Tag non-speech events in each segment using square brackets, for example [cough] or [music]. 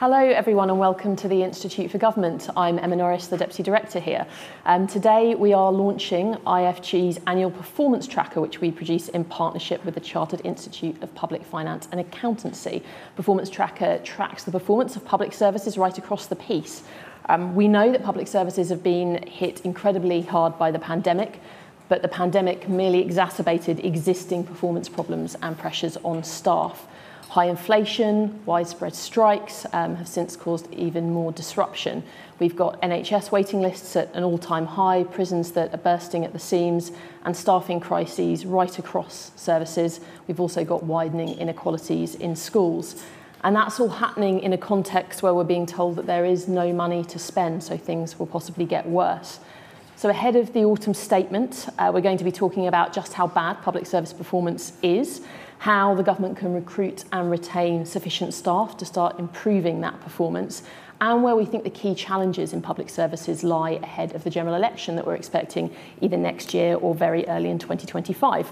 Hello, everyone, and welcome to the Institute for Government. I'm Emma Norris, the Deputy Director here. Um, today, we are launching IFG's annual performance tracker, which we produce in partnership with the Chartered Institute of Public Finance and Accountancy. Performance tracker tracks the performance of public services right across the piece. Um, we know that public services have been hit incredibly hard by the pandemic, but the pandemic merely exacerbated existing performance problems and pressures on staff. High inflation, widespread strikes um, have since caused even more disruption. We've got NHS waiting lists at an all time high, prisons that are bursting at the seams, and staffing crises right across services. We've also got widening inequalities in schools. And that's all happening in a context where we're being told that there is no money to spend, so things will possibly get worse. So, ahead of the autumn statement, uh, we're going to be talking about just how bad public service performance is how the government can recruit and retain sufficient staff to start improving that performance, and where we think the key challenges in public services lie ahead of the general election that we're expecting either next year or very early in 2025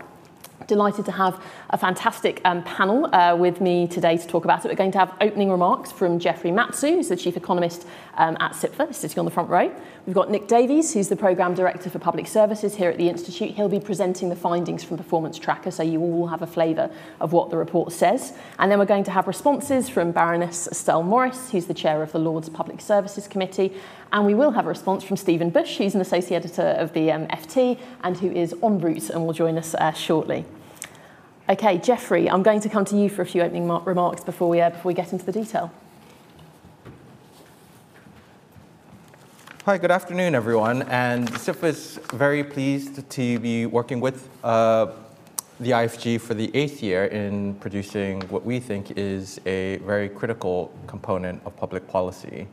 delighted to have a fantastic um, panel uh, with me today to talk about it. We're going to have opening remarks from Jeffrey Matsu, who's the Chief Economist um, at CIPFA, sitting on the front row. We've got Nick Davies, who's the Programme Director for Public Services here at the Institute. He'll be presenting the findings from Performance Tracker, so you all will have a flavour of what the report says. And then we're going to have responses from Baroness Estelle Morris, who's the Chair of the Lords Public Services Committee, and we will have a response from Stephen Bush, who's an Associate Editor of the um, FT and who is en route and will join us uh, shortly. Okay, Jeffrey, I'm going to come to you for a few opening remarks before we, uh, before we get into the detail. Hi, good afternoon, everyone. And CIPFA is very pleased to be working with uh, the IFG for the eighth year in producing what we think is a very critical component of public policy.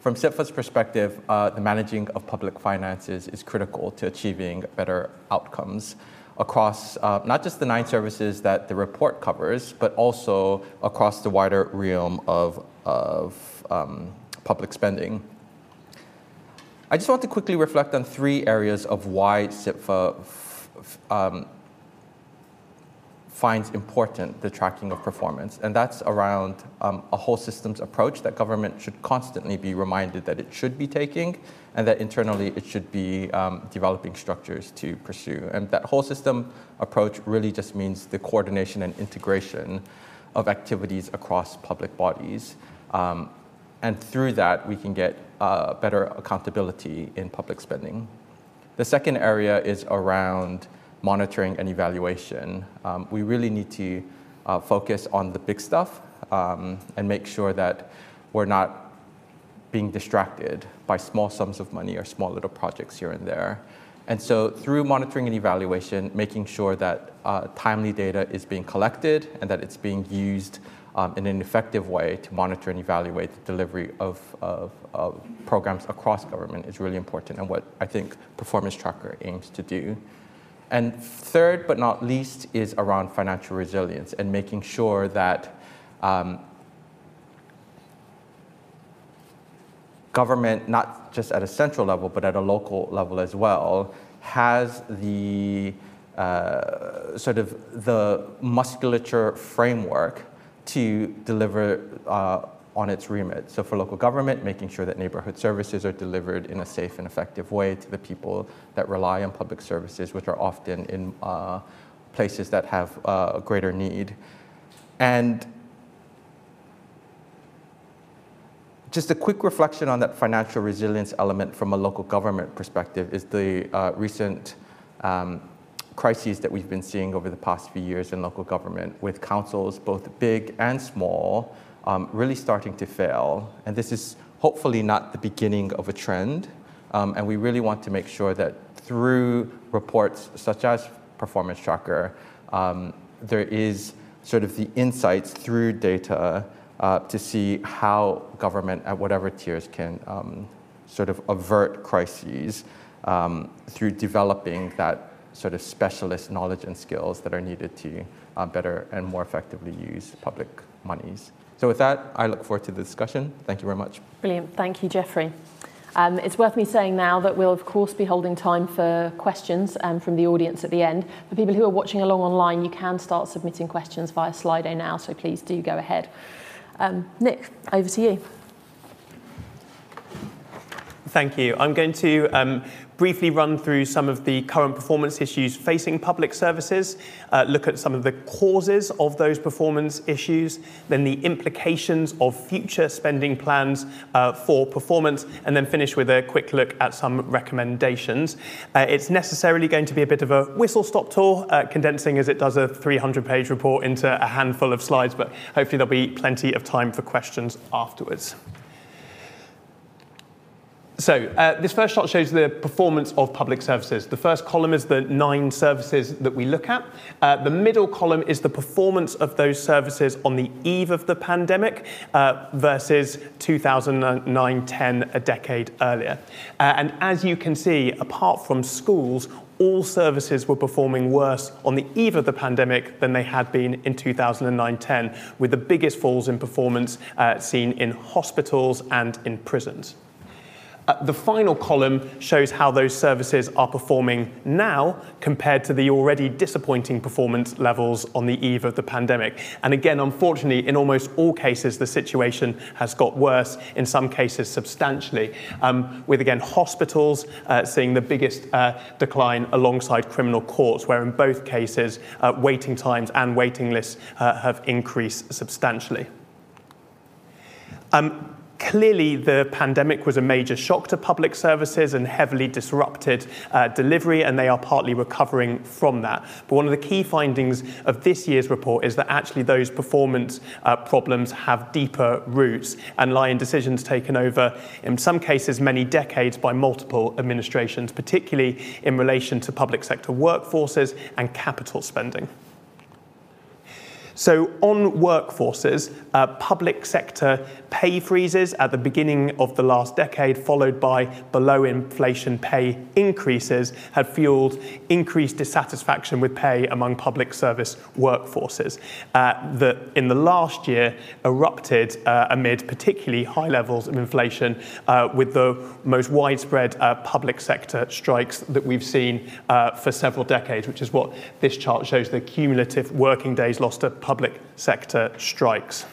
From CIPFA's perspective, uh, the managing of public finances is critical to achieving better outcomes across uh, not just the nine services that the report covers, but also across the wider realm of, of um, public spending. I just want to quickly reflect on three areas of why CIPFA um, finds important the tracking of performance, and that's around um, a whole systems approach that government should constantly be reminded that it should be taking, and that internally it should be um, developing structures to pursue. And that whole system approach really just means the coordination and integration of activities across public bodies. Um, and through that, we can get uh, better accountability in public spending. The second area is around monitoring and evaluation. Um, we really need to uh, focus on the big stuff um, and make sure that we're not being distracted by small sums of money or small little projects here and there. And so, through monitoring and evaluation, making sure that uh, timely data is being collected and that it's being used um, in an effective way to monitor and evaluate the delivery of, of, of programs across government is really important and what I think Performance Tracker aims to do. And third but not least is around financial resilience and making sure that um, government, not just at a central level, but at a local level as well, has the uh, sort of the musculature framework to deliver uh, on its remit. So for local government, making sure that neighborhood services are delivered in a safe and effective way to the people that rely on public services, which are often in uh, places that have uh, greater need. And just a quick reflection on that financial resilience element from a local government perspective is the uh, recent um, crises that we've been seeing over the past few years in local government with councils, both big and small, um, really starting to fail. And this is hopefully not the beginning of a trend. Um, and we really want to make sure that through reports such as Performance Tracker, um, there is sort of the insights through data uh, to see how government at whatever tiers can um, sort of avert crises um, through developing that sort of specialist knowledge and skills that are needed to uh, better and more effectively use public monies. So with that, I look forward to the discussion. Thank you very much. Brilliant. Thank you, Jeffrey. Um, it's worth me saying now that we'll, of course, be holding time for questions um, from the audience at the end. For people who are watching along online, you can start submitting questions via Slido now, so please do go ahead. Um, Nick, over to you. Thank you. I'm going to um, briefly run through some of the current performance issues facing public services, uh, look at some of the causes of those performance issues, then the implications of future spending plans uh, for performance, and then finish with a quick look at some recommendations. Uh, it's necessarily going to be a bit of a whistle stop tour, uh, condensing as it does a 300 page report into a handful of slides, but hopefully there'll be plenty of time for questions afterwards. So uh, this first shot shows the performance of public services. The first column is the nine services that we look at. Uh, the middle column is the performance of those services on the eve of the pandemic uh, versus 2009-10, a decade earlier. Uh, and as you can see, apart from schools, all services were performing worse on the eve of the pandemic than they had been in 2009-10, with the biggest falls in performance uh, seen in hospitals and in prisons. Uh, the final column shows how those services are performing now compared to the already disappointing performance levels on the eve of the pandemic. And again, unfortunately, in almost all cases, the situation has got worse, in some cases substantially, um, with again hospitals uh, seeing the biggest uh, decline alongside criminal courts, where in both cases, uh, waiting times and waiting lists uh, have increased substantially. Um, Clearly, the pandemic was a major shock to public services and heavily disrupted uh, delivery, and they are partly recovering from that. But one of the key findings of this year's report is that actually those performance uh, problems have deeper roots and lie in decisions taken over, in some cases, many decades by multiple administrations, particularly in relation to public sector workforces and capital spending. So, on workforces, uh, public sector pay freezes at the beginning of the last decade, followed by below inflation pay increases, had fueled increased dissatisfaction with pay among public service workforces. Uh, that in the last year erupted uh, amid particularly high levels of inflation, uh, with the most widespread uh, public sector strikes that we've seen uh, for several decades, which is what this chart shows the cumulative working days lost to public sector strikes.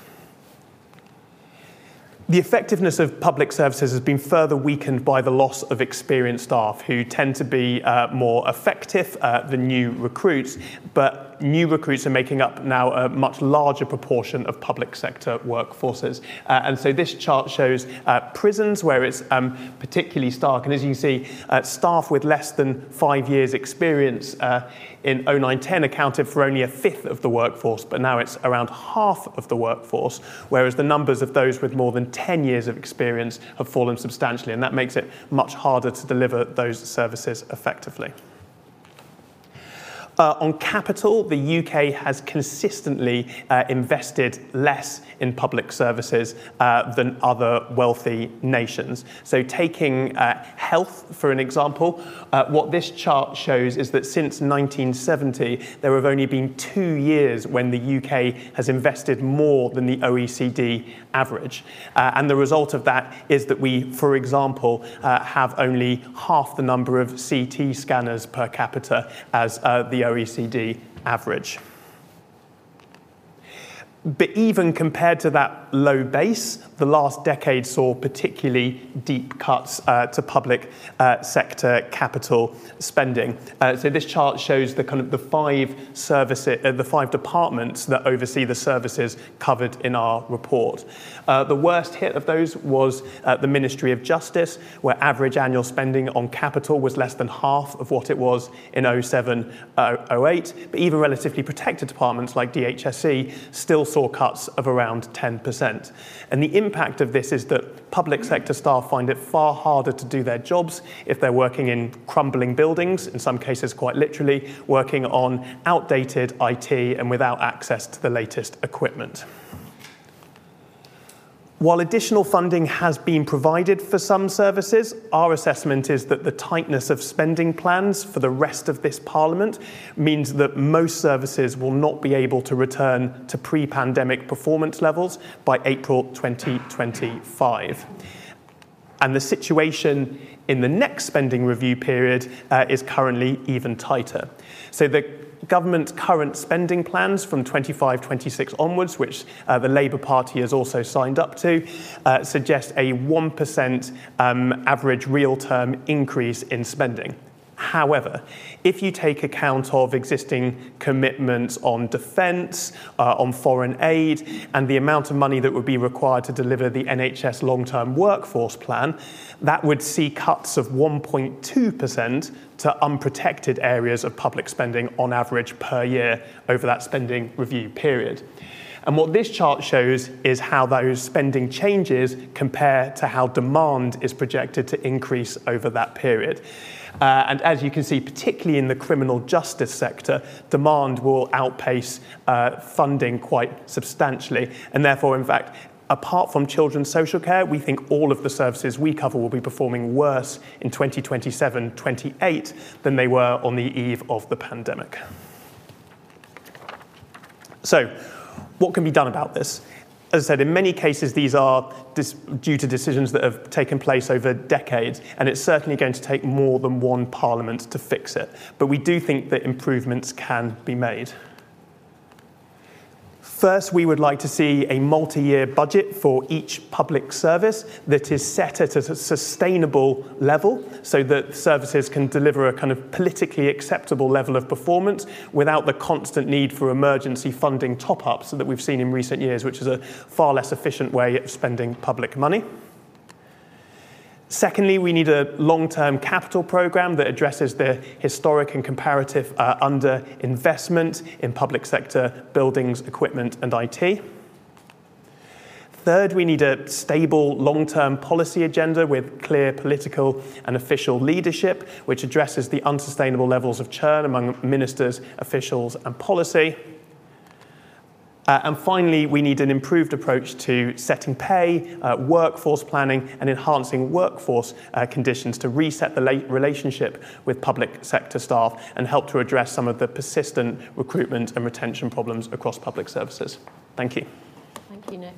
The effectiveness of public services has been further weakened by the loss of experienced staff who tend to be uh, more effective uh, than new recruits, but new recruits are making up now a much larger proportion of public sector workforces. Uh, and so this chart shows uh, prisons where it's um, particularly stark. And as you can see, uh, staff with less than five years experience uh, in 0910 accounted for only a fifth of the workforce, but now it's around half of the workforce, whereas the numbers of those with more than 10 years of experience have fallen substantially, and that makes it much harder to deliver those services effectively. Uh, on capital, the UK has consistently uh, invested less in public services uh, than other wealthy nations. So, taking uh, health for an example, uh, what this chart shows is that since 1970, there have only been two years when the UK has invested more than the OECD average. Uh, and the result of that is that we, for example, have only half the number of CT scanners per capita as the OECD average. But even compared to that low base, the last decade saw particularly deep cuts uh, to public uh, sector capital spending. Uh, so this chart shows the kind of the five services, uh, the five departments that oversee the services covered in our report. Uh, the worst hit of those was uh, the Ministry of Justice, where average annual spending on capital was less than half of what it was in 07 08. But even relatively protected departments like DHSC still saw cuts of around 10%. And the impact of this is that public sector staff find it far harder to do their jobs if they're working in crumbling buildings, in some cases quite literally, working on outdated IT and without access to the latest equipment. While additional funding has been provided for some services, our assessment is that the tightness of spending plans for the rest of this Parliament means that most services will not be able to return to pre pandemic performance levels by April 2025. And the situation in the next spending review period uh, is currently even tighter. So the Government's current spending plans from 25 26 onwards, which uh, the Labour Party has also signed up to, uh, suggest a 1% um, average real term increase in spending. However, if you take account of existing commitments on defence, uh, on foreign aid, and the amount of money that would be required to deliver the NHS long term workforce plan, that would see cuts of 1.2% to unprotected areas of public spending on average per year over that spending review period. And what this chart shows is how those spending changes compare to how demand is projected to increase over that period. Uh, and as you can see, particularly in the criminal justice sector, demand will outpace uh, funding quite substantially. And therefore, in fact, apart from children's social care, we think all of the services we cover will be performing worse in 2027 28 than they were on the eve of the pandemic. So, what can be done about this? As I said, in many cases, these are due to decisions that have taken place over decades, and it's certainly going to take more than one parliament to fix it. But we do think that improvements can be made. First, we would like to see a multi year budget for each public service that is set at a sustainable level so that services can deliver a kind of politically acceptable level of performance without the constant need for emergency funding top ups that we've seen in recent years, which is a far less efficient way of spending public money. Secondly, we need a long term capital program that addresses the historic and comparative uh, underinvestment in public sector buildings, equipment, and IT. Third, we need a stable long term policy agenda with clear political and official leadership, which addresses the unsustainable levels of churn among ministers, officials, and policy. Uh, and finally, we need an improved approach to setting pay, uh, workforce planning, and enhancing workforce uh, conditions to reset the relationship with public sector staff and help to address some of the persistent recruitment and retention problems across public services. Thank you. Thank you, Nick.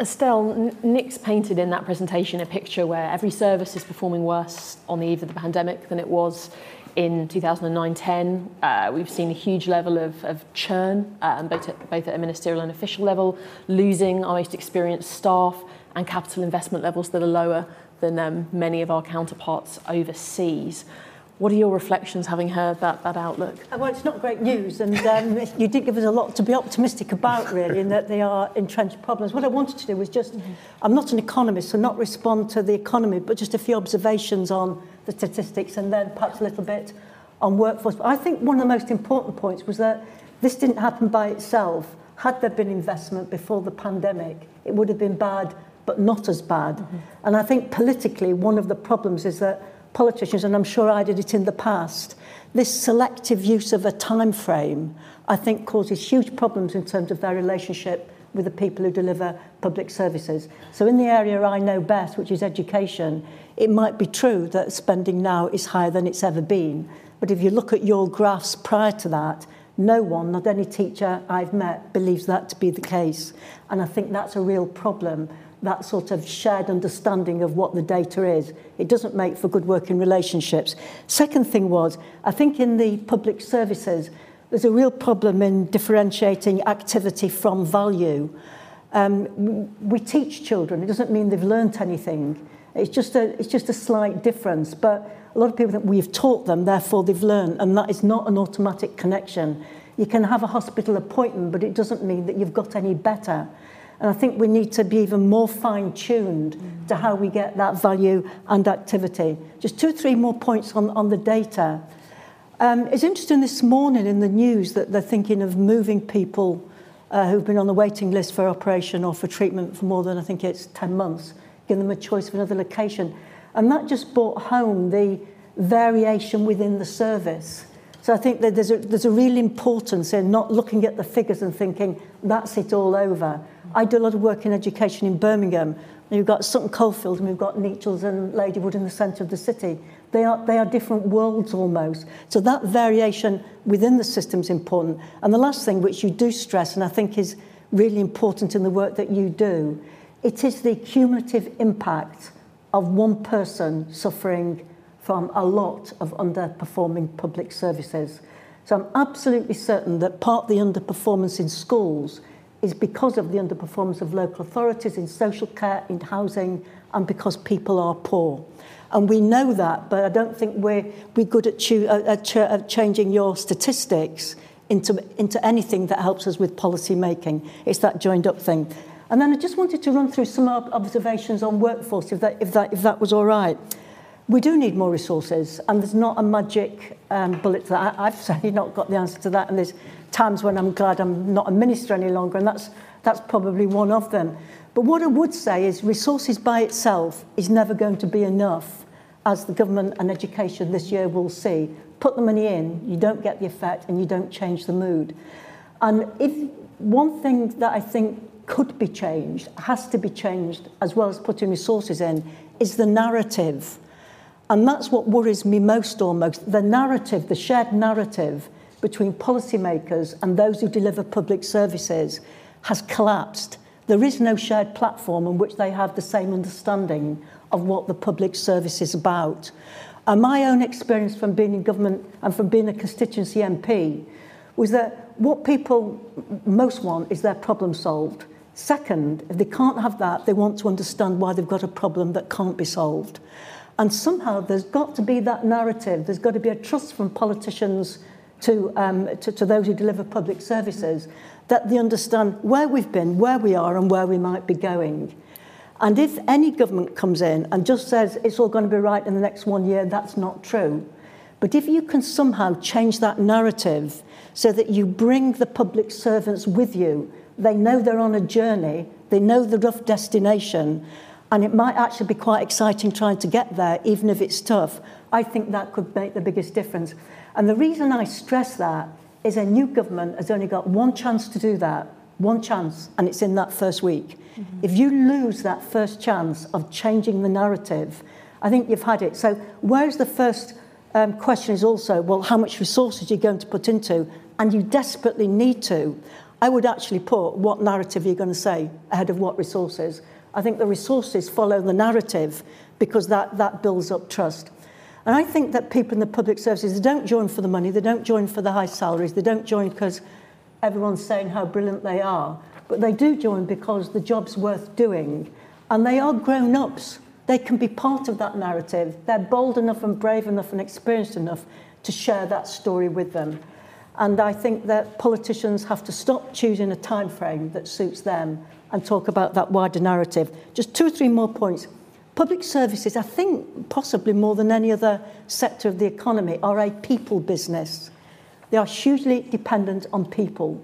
Estelle, Nick's painted in that presentation a picture where every service is performing worse on the eve of the pandemic than it was in 2009-10, uh, we've seen a huge level of, of churn, um, both, at, both at a ministerial and official level, losing our most experienced staff and capital investment levels that are lower than um, many of our counterparts overseas. What are your reflections having heard that, that outlook? Uh, well, it's not great news, and um, [laughs] you did give us a lot to be optimistic about, really, in that they are entrenched problems. What I wanted to do was just, mm -hmm. I'm not an economist, so not respond to the economy, but just a few observations on the statistics and then perhaps a little bit on workforce. But I think one of the most important points was that this didn't happen by itself. Had there been investment before the pandemic, it would have been bad, but not as bad. Mm -hmm. And I think politically, one of the problems is that politicians, and I'm sure I did it in the past, this selective use of a time frame, I think causes huge problems in terms of their relationship with the people who deliver public services. So in the area I know best, which is education, it might be true that spending now is higher than it's ever been. But if you look at your graphs prior to that, no one, not any teacher I've met, believes that to be the case. And I think that's a real problem, that sort of shared understanding of what the data is. It doesn't make for good working relationships. Second thing was, I think in the public services, there's a real problem in differentiating activity from value. Um, we teach children. It doesn't mean they've learnt anything. It's just a, it's just a slight difference. But a lot of people think we've taught them, therefore they've learned. And that is not an automatic connection. You can have a hospital appointment, but it doesn't mean that you've got any better. And I think we need to be even more fine-tuned mm. to how we get that value and activity. Just two, three more points on, on the data. Um, it's interesting this morning in the news that they're thinking of moving people uh, who've been on the waiting list for operation or for treatment for more than, I think it's 10 months, giving them a choice of another location. And that just brought home the variation within the service. So I think that there's a, there's a real importance in not looking at the figures and thinking, that's it all over. I do a lot of work in education in Birmingham. You've got Sutton Coldfield and we've got Neachels and Ladywood in the centre of the city. They are, they are different worlds almost. So that variation within the system is important. And the last thing which you do stress, and I think is really important in the work that you do, it is the cumulative impact of one person suffering from a lot of underperforming public services. So I'm absolutely certain that part of the underperformance in schools is because of the underperformance of local authorities in social care, in housing, and because people are poor. And we know that, but I don't think we're, we're good at, cho- at, ch- at changing your statistics into, into anything that helps us with policy making. It's that joined up thing. And then I just wanted to run through some observations on workforce, if that, if that, if that was all right. We do need more resources, and there's not a magic um, bullet to that. I, I've [laughs] certainly not got the answer to that, and there's times when I'm glad I'm not a minister any longer, and that's, that's probably one of them. But what I would say is resources by itself is never going to be enough, as the government and education this year will see. Put the money in, you don't get the effect and you don't change the mood. And if one thing that I think could be changed, has to be changed, as well as putting resources in, is the narrative. And that's what worries me most almost the narrative, the shared narrative between policymakers and those who deliver public services has collapsed. There is no shared platform on which they have the same understanding of what the public service is about. And my own experience from being in government and from being a constituency MP was that what people most want is their problem solved. Second, if they can't have that, they want to understand why they've got a problem that can't be solved. And somehow there's got to be that narrative. There's got to be a trust from politicians to, um, to, to those who deliver public services that they understand where we've been, where we are, and where we might be going. And if any government comes in and just says it's all going to be right in the next one year, that's not true. But if you can somehow change that narrative so that you bring the public servants with you, they know they're on a journey, they know the rough destination, and it might actually be quite exciting trying to get there, even if it's tough. I think that could make the biggest difference. And the reason I stress that is a new government has only got one chance to do that, one chance, and it's in that first week. Mm -hmm. If you lose that first chance of changing the narrative, I think you've had it. So where's the first um, question is also, well, how much resources are you going to put into? And you desperately need to. I would actually put what narrative you're going to say ahead of what resources. I think the resources follow the narrative because that, that builds up trust. And I think that people in the public services, they don't join for the money, they don't join for the high salaries, they don't join because everyone's saying how brilliant they are, but they do join because the job's worth doing. And they are grown-ups. They can be part of that narrative. They're bold enough and brave enough and experienced enough to share that story with them. And I think that politicians have to stop choosing a time frame that suits them and talk about that wider narrative. Just two or three more points. Public services, I think possibly more than any other sector of the economy, are a people business. They are hugely dependent on people.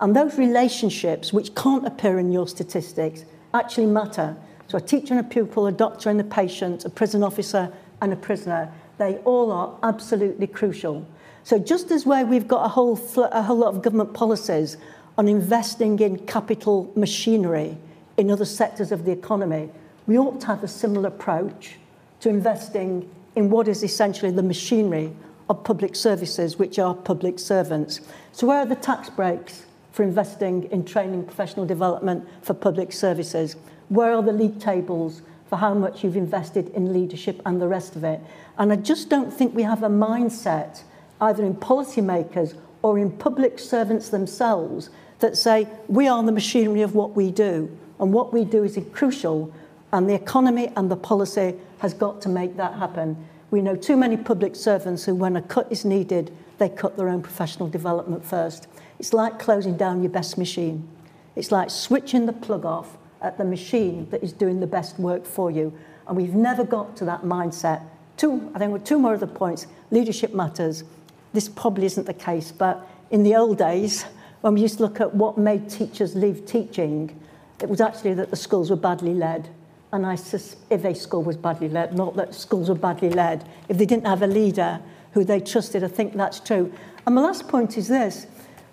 And those relationships, which can't appear in your statistics, actually matter. So a teacher and a pupil, a doctor and a patient, a prison officer and a prisoner, they all are absolutely crucial. So just as where we've got a whole, a whole lot of government policies on investing in capital machinery in other sectors of the economy, we ought to have a similar approach to investing in what is essentially the machinery of public services, which are public servants. So where are the tax breaks for investing in training professional development for public services? Where are the league tables for how much you've invested in leadership and the rest of it? And I just don't think we have a mindset, either in policymakers or in public servants themselves, that say, we are the machinery of what we do, and what we do is crucial And the economy and the policy has got to make that happen. We know too many public servants who, when a cut is needed, they cut their own professional development first. It's like closing down your best machine. It's like switching the plug off at the machine that is doing the best work for you. And we've never got to that mindset. Two, I think with two more other points, leadership matters. This probably isn't the case, but in the old days, [laughs] when we used to look at what made teachers leave teaching, it was actually that the schools were badly led. And I sus- if a school was badly led, not that schools were badly led, if they didn't have a leader who they trusted, I think that's true. And my last point is this,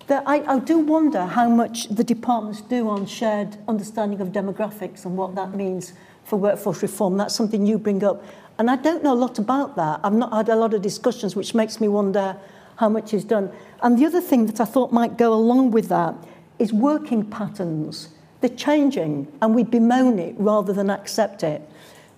that I, I do wonder how much the departments do on shared understanding of demographics and what that means for workforce reform. That's something you bring up. And I don't know a lot about that. I've not had a lot of discussions, which makes me wonder how much is done. And the other thing that I thought might go along with that is working patterns. They're changing, and we bemoan it rather than accept it.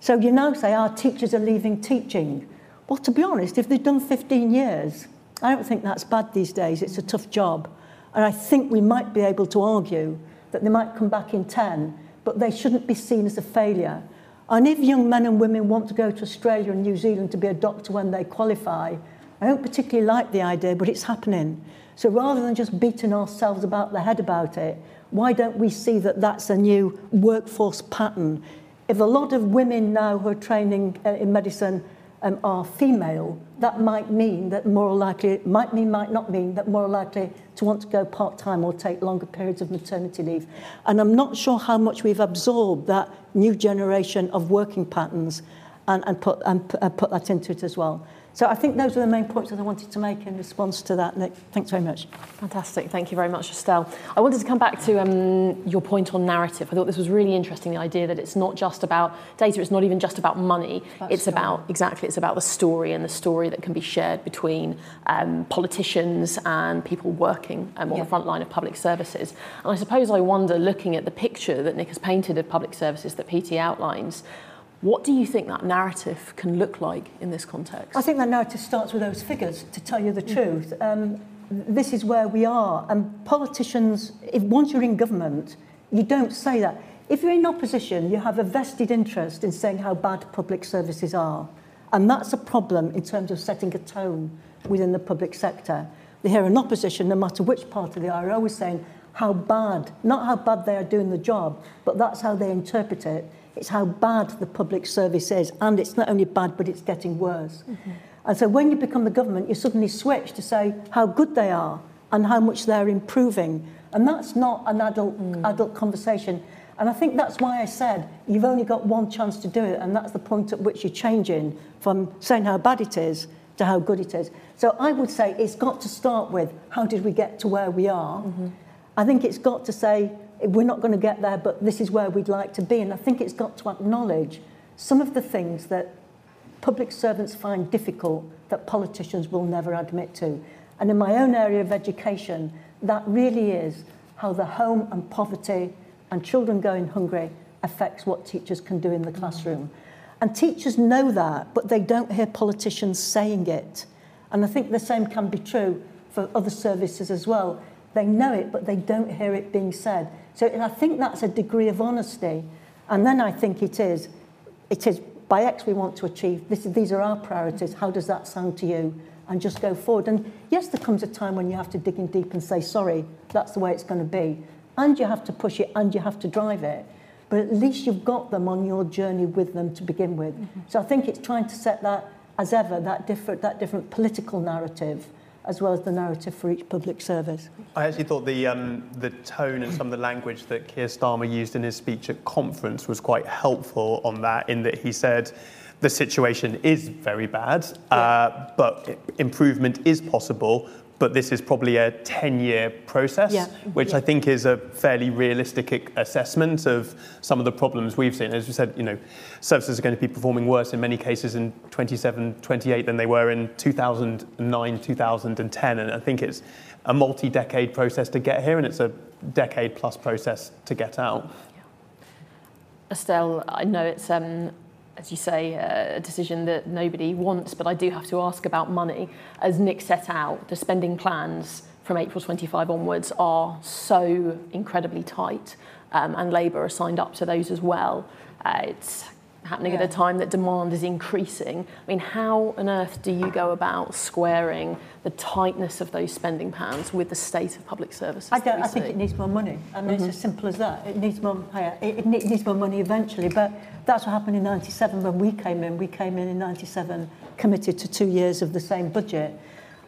So you now say our teachers are leaving teaching. Well, to be honest, if they've done 15 years, I don't think that's bad these days. It's a tough job. And I think we might be able to argue that they might come back in 10, but they shouldn't be seen as a failure. And if young men and women want to go to Australia and New Zealand to be a doctor when they qualify, I don't particularly like the idea, but it's happening. So rather than just beating ourselves about the head about it, Why don't we see that that's a new workforce pattern? If a lot of women now who are training uh, in medicine um, are female, that might mean that more likely, might mean, might not mean, that more likely to want to go part-time or take longer periods of maternity leave. And I'm not sure how much we've absorbed that new generation of working patterns and, and, put, and, and uh, put that into it as well. So I think those are the main points that I wanted to make in response to that, Nick. Thanks very much. Fantastic. Thank you very much, Estelle. I wanted to come back to um, your point on narrative. I thought this was really interesting, the idea that it's not just about data, it's not even just about money. That's it's about, exactly, it's about the story and the story that can be shared between um, politicians and people working um, on yeah. the front line of public services. And I suppose I wonder, looking at the picture that Nick has painted of public services that PT outlines, what do you think that narrative can look like in this context? I think that narrative starts with those figures, to tell you the truth. Um, this is where we are. And politicians, if once you're in government, you don't say that. If you're in opposition, you have a vested interest in saying how bad public services are. And that's a problem in terms of setting a tone within the public sector. They hear an opposition, no matter which party they are, always saying how bad, not how bad they are doing the job, but that's how they interpret it. It's how bad the public service is. And it's not only bad, but it's getting worse. Mm-hmm. And so when you become the government, you suddenly switch to say how good they are and how much they're improving. And that's not an adult, mm. adult conversation. And I think that's why I said you've only got one chance to do it, and that's the point at which you're changing from saying how bad it is to how good it is. So I would say it's got to start with how did we get to where we are? Mm-hmm. I think it's got to say we're not going to get there, but this is where we'd like to be. And I think it's got to acknowledge some of the things that public servants find difficult that politicians will never admit to. And in my own area of education, that really is how the home and poverty and children going hungry affects what teachers can do in the classroom. And teachers know that, but they don't hear politicians saying it. And I think the same can be true for other services as well. They know it, but they don't hear it being said. So I think that's a degree of honesty. And then I think it is, it is by X we want to achieve, this, these are our priorities, how does that sound to you? And just go forward. And yes, there comes a time when you have to dig in deep and say, sorry, that's the way it's going to be. And you have to push it and you have to drive it. But at least you've got them on your journey with them to begin with. Mm-hmm. So I think it's trying to set that, as ever, that different, that different political narrative as well as the narrative for each public service. I actually thought the, um, the tone and some of the language that Keir Starmer used in his speech at conference was quite helpful on that, in that he said, the situation is very bad, yeah. uh, but improvement is possible, but this is probably a 10 year process, yeah. which yeah. I think is a fairly realistic assessment of some of the problems we've seen. As we said, you know, services are going to be performing worse in many cases in 27, 28 than they were in 2009, 2010. And I think it's a multi decade process to get here, and it's a decade plus process to get out. Yeah. Estelle, I know it's um, as you say, uh, a decision that nobody wants, but I do have to ask about money. As Nick set out, the spending plans from April 25 onwards are so incredibly tight, um, and Labour are signed up to those as well. Uh, it's happening yeah. at a time that demand is increasing. I mean, how on earth do you go about squaring the tightness of those spending plans with the state of public services? I, don't, I think it needs more money. I mean, mm-hmm. it's as simple as that. It needs more higher. It, it needs more money eventually. But that's what happened in 97 when we came in. We came in in 97 committed to two years of the same budget.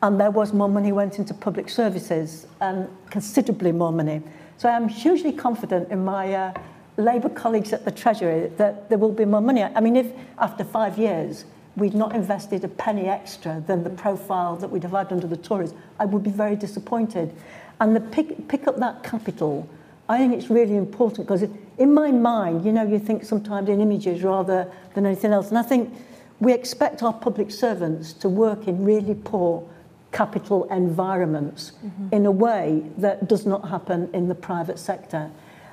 And there was more money went into public services, and considerably more money. So I'm hugely confident in my uh, Labour colleagues at the Treasury that there will be more money. I mean, if after five years we'd not invested a penny extra than the profile that we'd have had under the Tories, I would be very disappointed. And the pick, pick up that capital, I think it's really important because in my mind, you know, you think sometimes in images rather than anything else. And I think we expect our public servants to work in really poor capital environments mm -hmm. in a way that does not happen in the private sector.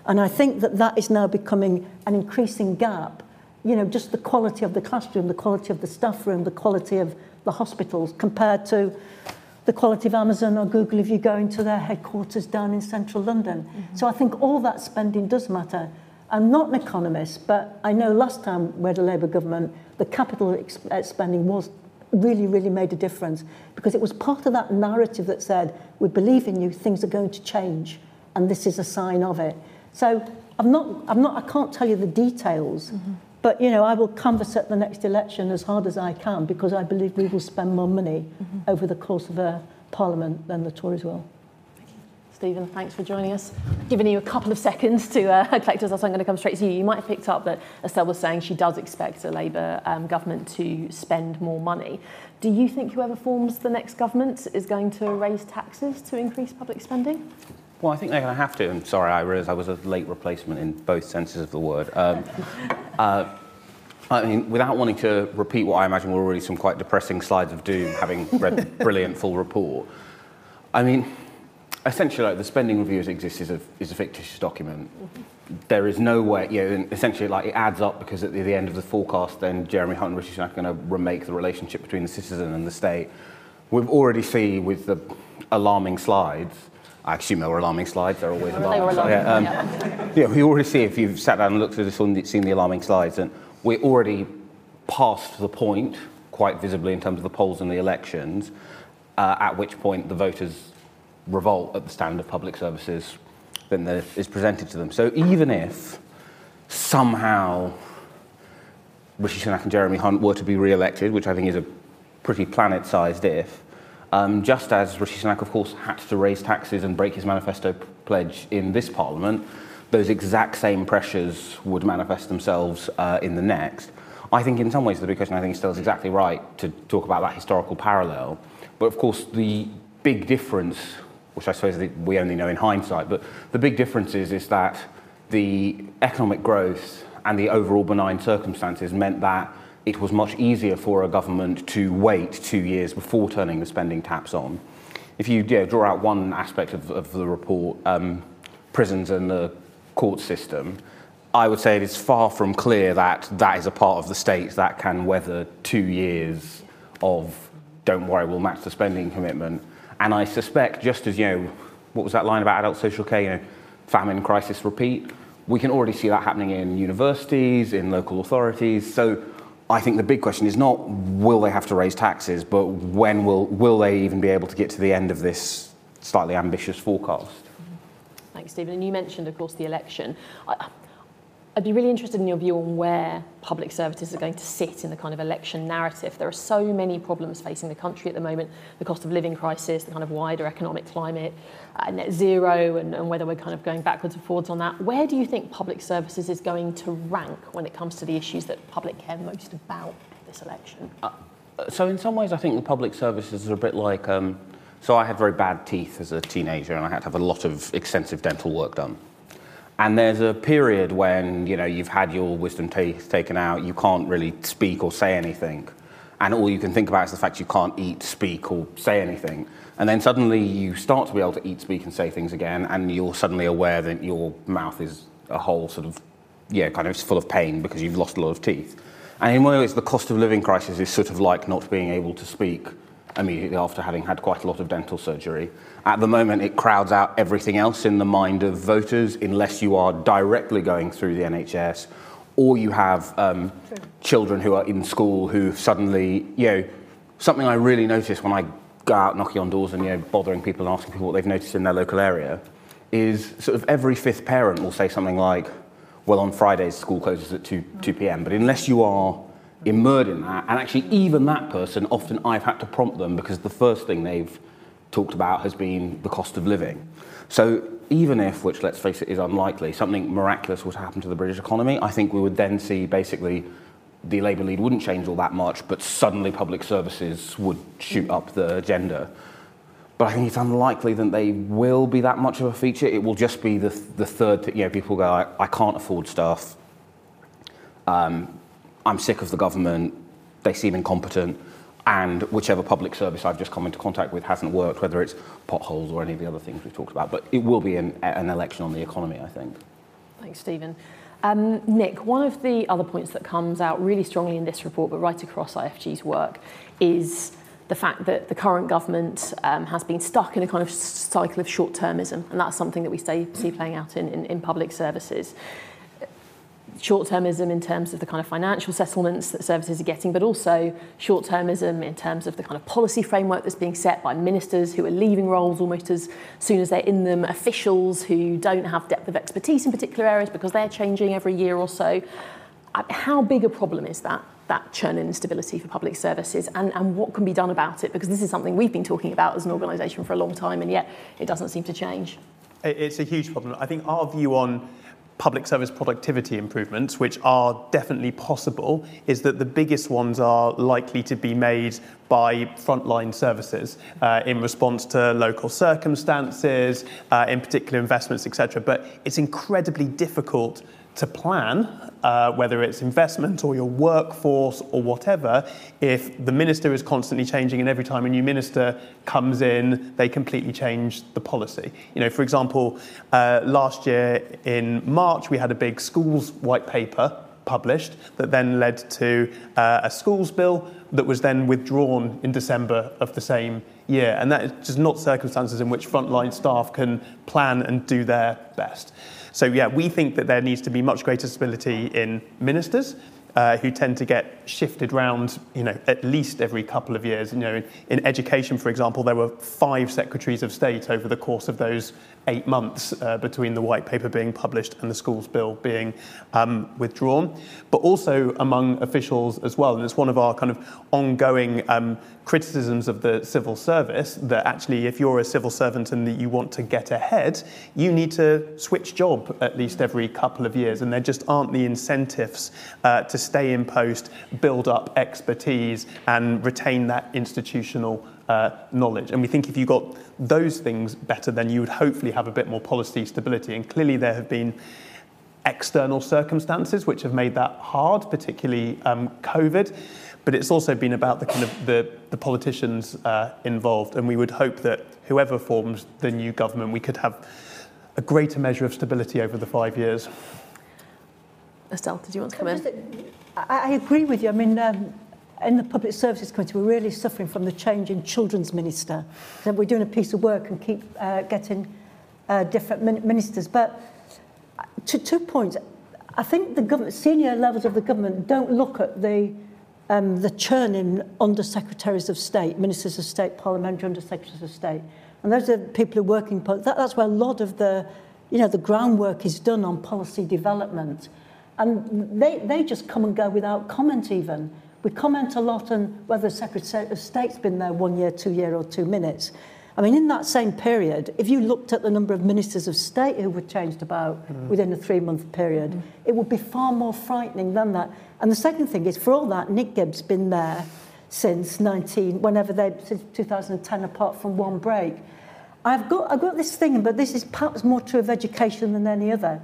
And I think that that is now becoming an increasing gap. You know, just the quality of the classroom, the quality of the staff room, the quality of the hospitals compared to the quality of Amazon or Google if you go into their headquarters down in central London. Mm -hmm. So I think all that spending does matter. I'm not an economist, but I know last time we had a Labour government, the capital uh, spending was really, really made a difference because it was part of that narrative that said, we believe in you, things are going to change, and this is a sign of it. So I'm not, I'm not, I can't tell you the details, mm-hmm. but you know, I will canvass at the next election as hard as I can because I believe we will spend more money mm-hmm. over the course of a parliament than the Tories will. Stephen, thanks for joining us. Giving you a couple of seconds to uh, [laughs] collect us, I'm going to come straight to you. You might have picked up that Estelle was saying she does expect a Labour um, government to spend more money. Do you think whoever forms the next government is going to raise taxes to increase public spending? Well, I think they're going to have to. I'm sorry, I realised I was a late replacement in both senses of the word. Um, [laughs] uh, I mean, without wanting to repeat what I imagine were already some quite depressing slides of doom, having read the [laughs] brilliant full report, I mean, essentially, like, the spending review as it exists is a, is a fictitious document. There is no way, you know, essentially, like, it adds up because at the, the end of the forecast, then Jeremy Hunt and Rishi Sunak are going to remake the relationship between the citizen and the state. We've already seen with the alarming slides, I assume they were alarming slides, they're always alarming. They were alarming, yeah, um, yeah. yeah, we already see, if you've sat down and looked through this and seen the alarming slides, and we're already past the point, quite visibly in terms of the polls and the elections, uh, at which point the voters revolt at the standard of public services that is presented to them. So even if somehow Rishi Sunak and Jeremy Hunt were to be re-elected, which I think is a pretty planet-sized if, um, just as Rishi Sunak, of course, had to raise taxes and break his manifesto pledge in this parliament, those exact same pressures would manifest themselves uh, in the next. I think in some ways the big question I think Estelle is exactly right to talk about that historical parallel. But of course the big difference which I suppose we only know in hindsight. But the big difference is, is that the economic growth and the overall benign circumstances meant that it was much easier for a government to wait two years before turning the spending taps on. If you yeah, draw out one aspect of, of the report, um, prisons and the court system, I would say it is far from clear that that is a part of the state that can weather two years of don't worry, we'll match the spending commitment. And I suspect, just as, you know, what was that line about adult social care, you know, famine, crisis, repeat, we can already see that happening in universities, in local authorities. So I think the big question is not will they have to raise taxes, but when will, will they even be able to get to the end of this slightly ambitious forecast? Thanks, Stephen. And you mentioned, of course, the election. I, I'd be really interested in your view on where public services are going to sit in the kind of election narrative. There are so many problems facing the country at the moment the cost of living crisis, the kind of wider economic climate, uh, net zero, and, and whether we're kind of going backwards or forwards on that. Where do you think public services is going to rank when it comes to the issues that public care most about this election? Uh, so, in some ways, I think the public services are a bit like. Um, so, I had very bad teeth as a teenager, and I had to have a lot of extensive dental work done. And there's a period when you know you've had your wisdom teeth taken out, you can't really speak or say anything, and all you can think about is the fact you can't eat, speak, or say anything. And then suddenly you start to be able to eat, speak, and say things again, and you're suddenly aware that your mouth is a whole sort of yeah, kind of full of pain because you've lost a lot of teeth. And in one ways, the cost of living crisis is sort of like not being able to speak immediately after having had quite a lot of dental surgery. At the moment, it crowds out everything else in the mind of voters unless you are directly going through the NHS or you have um, children who are in school who suddenly, you know, something I really notice when I go out knocking on doors and, you know, bothering people and asking people what they've noticed in their local area is sort of every fifth parent will say something like, well, on Fridays, school closes at 2, 2 p.m. But unless you are immersed in that, and actually even that person, often I've had to prompt them because the first thing they've talked about has been the cost of living. So even if, which let's face it is unlikely, something miraculous would happen to the British economy, I think we would then see basically the Labour lead wouldn't change all that much, but suddenly public services would shoot up the agenda. But I think it's unlikely that they will be that much of a feature. It will just be the, the third, you know, people go, I, I can't afford stuff. Um, I'm sick of the government. They seem incompetent and whichever public service I've just come into contact with hasn't worked, whether it's potholes or any of the other things we've talked about. But it will be an, an election on the economy, I think. Thanks, Stephen. Um, Nick, one of the other points that comes out really strongly in this report, but right across IFG's work, is the fact that the current government um, has been stuck in a kind of cycle of short-termism, and that's something that we see, see playing out in, in, in public services short-termism in terms of the kind of financial settlements that services are getting, but also short-termism in terms of the kind of policy framework that's being set by ministers who are leaving roles almost as soon as they're in them, officials who don't have depth of expertise in particular areas because they're changing every year or so. How big a problem is that? that churn and instability for public services and, and what can be done about it because this is something we've been talking about as an organisation for a long time and yet it doesn't seem to change. It's a huge problem. I think our view on public service productivity improvements, which are definitely possible, is that the biggest ones are likely to be made by frontline services uh, in response to local circumstances, uh, in particular investments, etc. But it's incredibly difficult to plan, uh, whether it's investment or your workforce or whatever, if the minister is constantly changing and every time a new minister comes in, they completely change the policy. You know, for example, uh, last year in March, we had a big schools white paper published that then led to uh, a schools bill that was then withdrawn in December of the same year. And that is just not circumstances in which frontline staff can plan and do their best. So, yeah, we think that there needs to be much greater stability in ministers. Uh, who tend to get shifted around, you know, at least every couple of years. You know, in, in, education, for example, there were five secretaries of state over the course of those eight months uh, between the white paper being published and the schools bill being um, withdrawn, but also among officials as well. And it's one of our kind of ongoing um, criticisms of the civil service that actually, if you're a civil servant and that you want to get ahead, you need to switch job at least every couple of years, and there just aren't the incentives uh, to stay in post, build up expertise, and retain that institutional uh, knowledge. And we think if you got those things better, then you would hopefully have a bit more policy stability. And clearly, there have been external circumstances which have made that hard, particularly um, COVID. But it's also been about the kind of the, the politicians uh, involved, and we would hope that whoever forms the new government, we could have a greater measure of stability over the five years. Estelle, did you want to come in? I, I agree with you. I mean, um, in the Public Services Committee, we're really suffering from the change in Children's Minister. So we're doing a piece of work and keep uh, getting uh, different min ministers. But uh, to two points, I think the government, senior levels of the government don't look at the um, the churn in undersecretaries of state, ministers of state, parliamentary under secretaries of state. And those are people who are working, that, that's where a lot of the, you know, the groundwork is done on policy development. And they, they just come and go without comment even. We comment a lot on whether the Secretary of State's been there one year, two year or two minutes. I mean, in that same period, if you looked at the number of ministers of state who were changed about mm. within a three-month period, mm. it would be far more frightening than that. And the second thing is, for all that, Nick Gibbs been there since 19, whenever they, since 2010, apart from one break. I've got, I've got this thing, but this is perhaps more true of education than any other.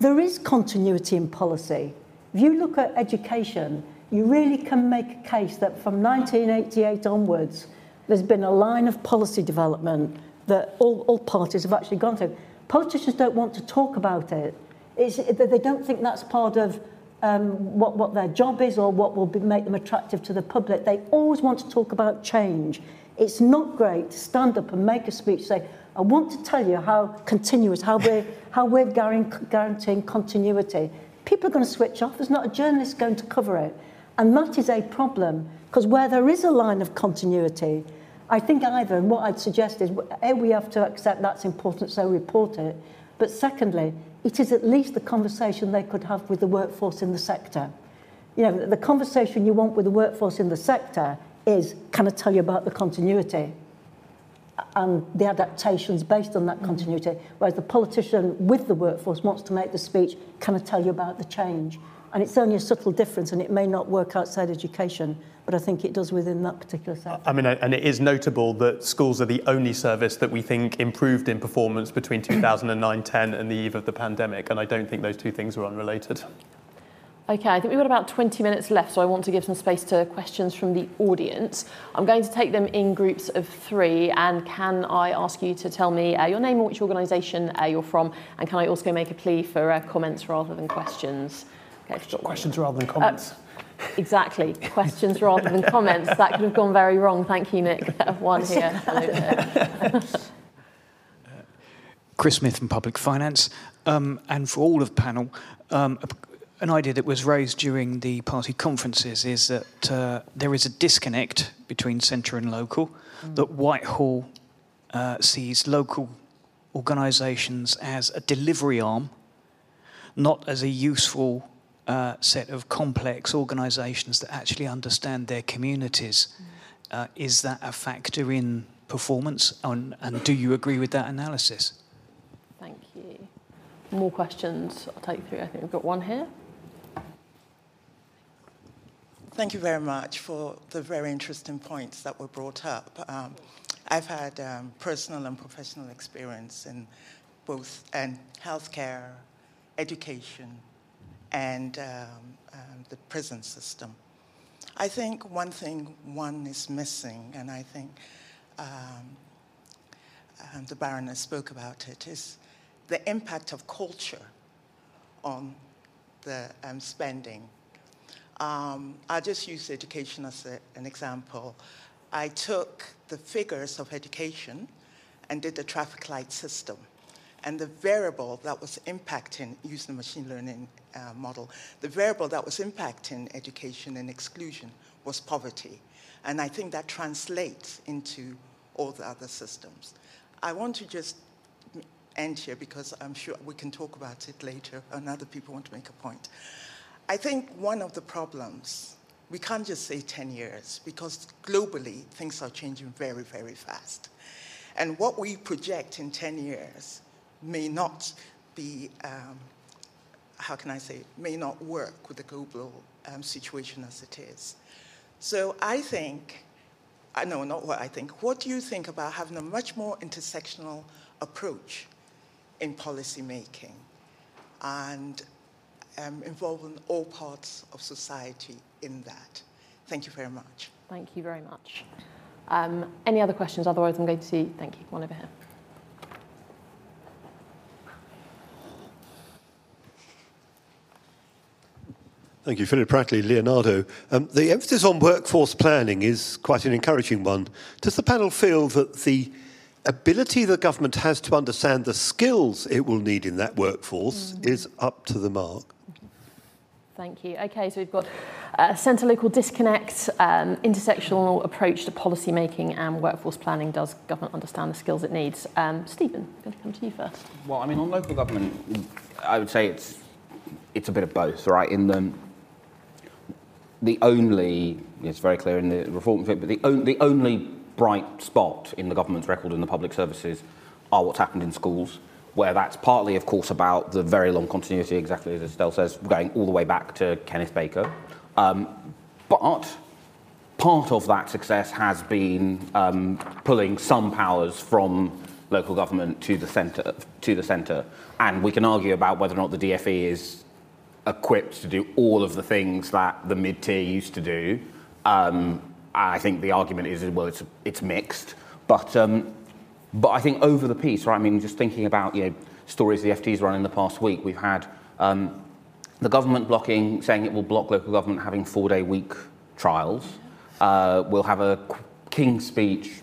There is continuity in policy. If you look at education, you really can make a case that from 1988 onwards, there's been a line of policy development that all, all parties have actually gone through. Politicians don't want to talk about it. It's, they don't think that's part of um, what, what their job is or what will be, make them attractive to the public. They always want to talk about change. It's not great to stand up and make a speech say, I want to tell you how continuous, how we're, how we're guaranteeing continuity. People are going to switch off. There's not a journalist going to cover it. And that is a problem because where there is a line of continuity, I think either, and what I'd suggest is, A, we have to accept that's important, so report it. But secondly, it is at least the conversation they could have with the workforce in the sector. You know, the conversation you want with the workforce in the sector is, can I tell you about the continuity? and the adaptations based on that mm. continuity, whereas the politician with the workforce wants to make the speech, can I tell you about the change? And it's only a subtle difference, and it may not work outside education, but I think it does within that particular sector. I mean, and it is notable that schools are the only service that we think improved in performance between [coughs] 2009-10 and the eve of the pandemic, and I don't think those two things are unrelated. Okay, I think we've got about 20 minutes left, so I want to give some space to questions from the audience. I'm going to take them in groups of three, and can I ask you to tell me uh, your name and which organisation uh, you're from, and can I also make a plea for uh, comments rather than questions? Okay, questions rather than comments. Uh, exactly, questions rather than comments. That could have gone very wrong. Thank you, Nick. One here, [laughs] Chris Smith from Public Finance, um, and for all of the panel, um, an idea that was raised during the party conferences is that uh, there is a disconnect between centre and local, mm. that Whitehall uh, sees local organisations as a delivery arm, not as a useful uh, set of complex organisations that actually understand their communities. Mm. is that a factor in performance, and, and do you agree with that analysis? Thank you. More questions I'll take through. I think we've got one here. Thank you very much for the very interesting points that were brought up. Um, I've had um, personal and professional experience in both and healthcare, education, and um, um, the prison system. I think one thing one is missing, and I think um, um, the Baroness spoke about it, is the impact of culture on the spending um, I'll just use education as a, an example. I took the figures of education and did the traffic light system. And the variable that was impacting, using machine learning uh, model, the variable that was impacting education and exclusion was poverty. And I think that translates into all the other systems. I want to just end here because I'm sure we can talk about it later and other people want to make a point. I think one of the problems, we can't just say 10 years because globally things are changing very, very fast. And what we project in 10 years may not be, um, how can I say, may not work with the global um, situation as it is. So I think, I know not what I think, what do you think about having a much more intersectional approach in policy making? And um, involving all parts of society in that. Thank you very much. Thank you very much. Um, any other questions? Otherwise, I'm going to see, thank you, one over here. Thank you, Philip Prattley, Leonardo. Um, the emphasis on workforce planning is quite an encouraging one. Does the panel feel that the ability the government has to understand the skills it will need in that workforce mm-hmm. is up to the mark? Thank you. Okay, so we've got a centre local disconnect, um, intersectional approach to policy making and workforce planning. Does government understand the skills it needs? Um, Stephen, I'm going to come to you first. Well, I mean, on local government, I would say it's it's a bit of both, right? In the the only it's very clear in the reform, but the, on, the only bright spot in the government's record in the public services are what's happened in schools where that's partly, of course, about the very long continuity, exactly as Estelle says, going all the way back to Kenneth Baker. Um, but part of that success has been um, pulling some powers from local government to the centre, to the centre, and we can argue about whether or not the DFE is equipped to do all of the things that the mid-tier used to do. Um, I think the argument is, well, it's it's mixed, but um, but I think over the piece, right? I mean, just thinking about you know stories the FT's run in the past week, we've had um, the government blocking, saying it will block local government having four-day week trials. Uh, we'll have a King's speech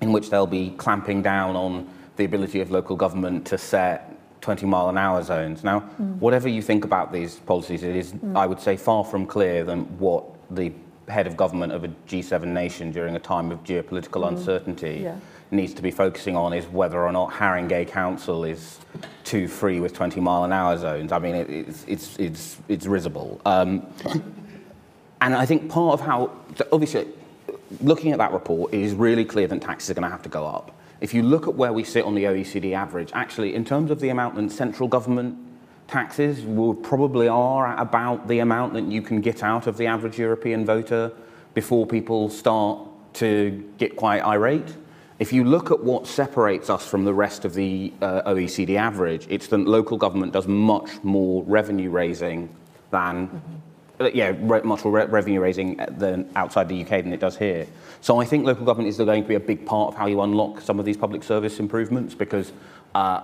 in which they'll be clamping down on the ability of local government to set 20 mile an hour zones. Now, mm. whatever you think about these policies, it is, mm. I would say, far from clear than what the head of government of a G7 nation during a time of geopolitical mm. uncertainty yeah needs to be focusing on is whether or not Haringey Council is too free with 20 mile an hour zones. I mean, it, it's, it's, it's, it's risible. Um, and I think part of how, obviously, looking at that report, it is really clear that taxes are going to have to go up. If you look at where we sit on the OECD average, actually, in terms of the amount that central government taxes, we probably are at about the amount that you can get out of the average European voter before people start to get quite irate. If you look at what separates us from the rest of the uh, OECD average, it's that local government does much more revenue raising than uh, yeah, re- much more re- revenue raising than outside the UK than it does here. So I think local government is going to be a big part of how you unlock some of these public service improvements because, uh,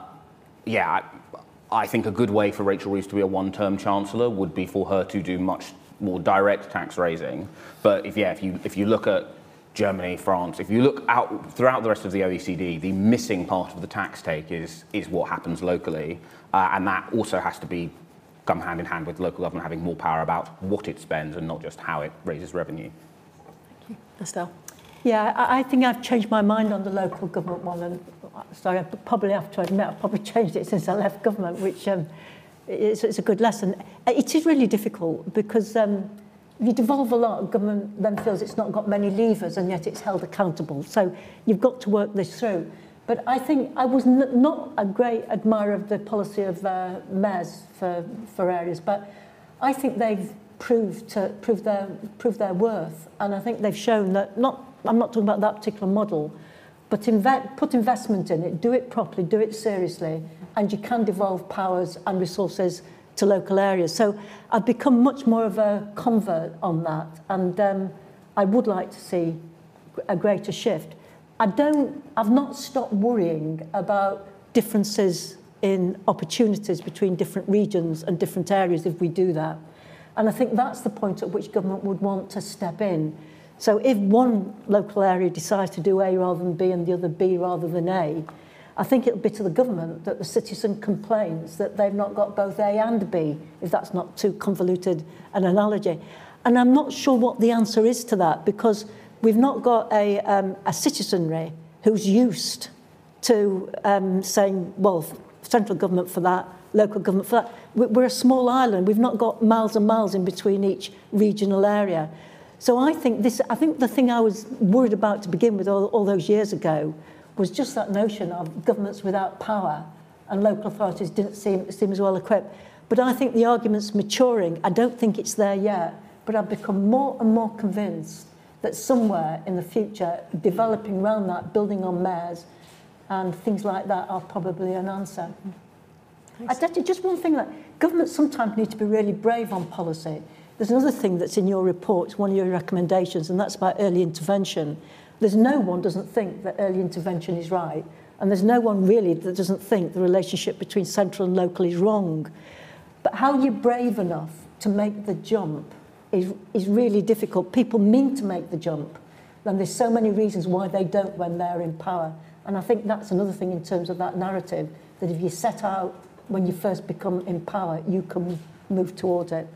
yeah, I, I think a good way for Rachel Reeves to be a one-term chancellor would be for her to do much more direct tax raising. But if yeah, if you if you look at Germany, France, if you look out throughout the rest of the OECD, the missing part of the tax take is is what happens locally, uh, and that also has to be come hand in hand with local government having more power about what it spends and not just how it raises revenue. Thank you. Estelle? Yeah, I, I think I've changed my mind on the local government one, and uh, sorry, I probably have to admit I've probably [laughs] changed it since I left government, which um, is, is a good lesson. Uh, it is really difficult because um, you devolve a lot, government then feels it's not got many levers and yet it's held accountable. So you've got to work this through. But I think I was not a great admirer of the policy of uh, mayors for, for areas, but I think they've proved, to, proved, their, proved their worth. And I think they've shown that, not, I'm not talking about that particular model, but inve put investment in it, do it properly, do it seriously, and you can devolve powers and resources to local areas. So I've become much more of a convert on that, and um, I would like to see a greater shift. I don't, I've not stopped worrying about differences in opportunities between different regions and different areas if we do that. And I think that's the point at which government would want to step in. So if one local area decides to do A rather than B and the other B rather than A, I think it'll be to the government that the citizen complains that they've not got both A and B, if that's not too convoluted an analogy. And I'm not sure what the answer is to that because We've not got a, um, a citizenry who's used to um, saying, well, central government for that, local government for that. We're a small island. We've not got miles and miles in between each regional area. So I think this, I think the thing I was worried about to begin with all, all those years ago was just that notion of governments without power and local authorities didn't seem, seem as well equipped. But I think the argument's maturing. I don't think it's there yet, but I've become more and more convinced that somewhere in the future, developing around that, building on mayors and things like that are probably an answer. I, just one thing that governments sometimes need to be really brave on policy. There's another thing that's in your report, one of your recommendations, and that's about early intervention. There's no one doesn't think that early intervention is right, and there's no one really that doesn't think the relationship between central and local is wrong. But how are you're brave enough to make the jump is, is really difficult. People mean to make the jump, and there's so many reasons why they don't when they're in power. And I think that's another thing in terms of that narrative, that if you set out when you first become in power, you can move towards it.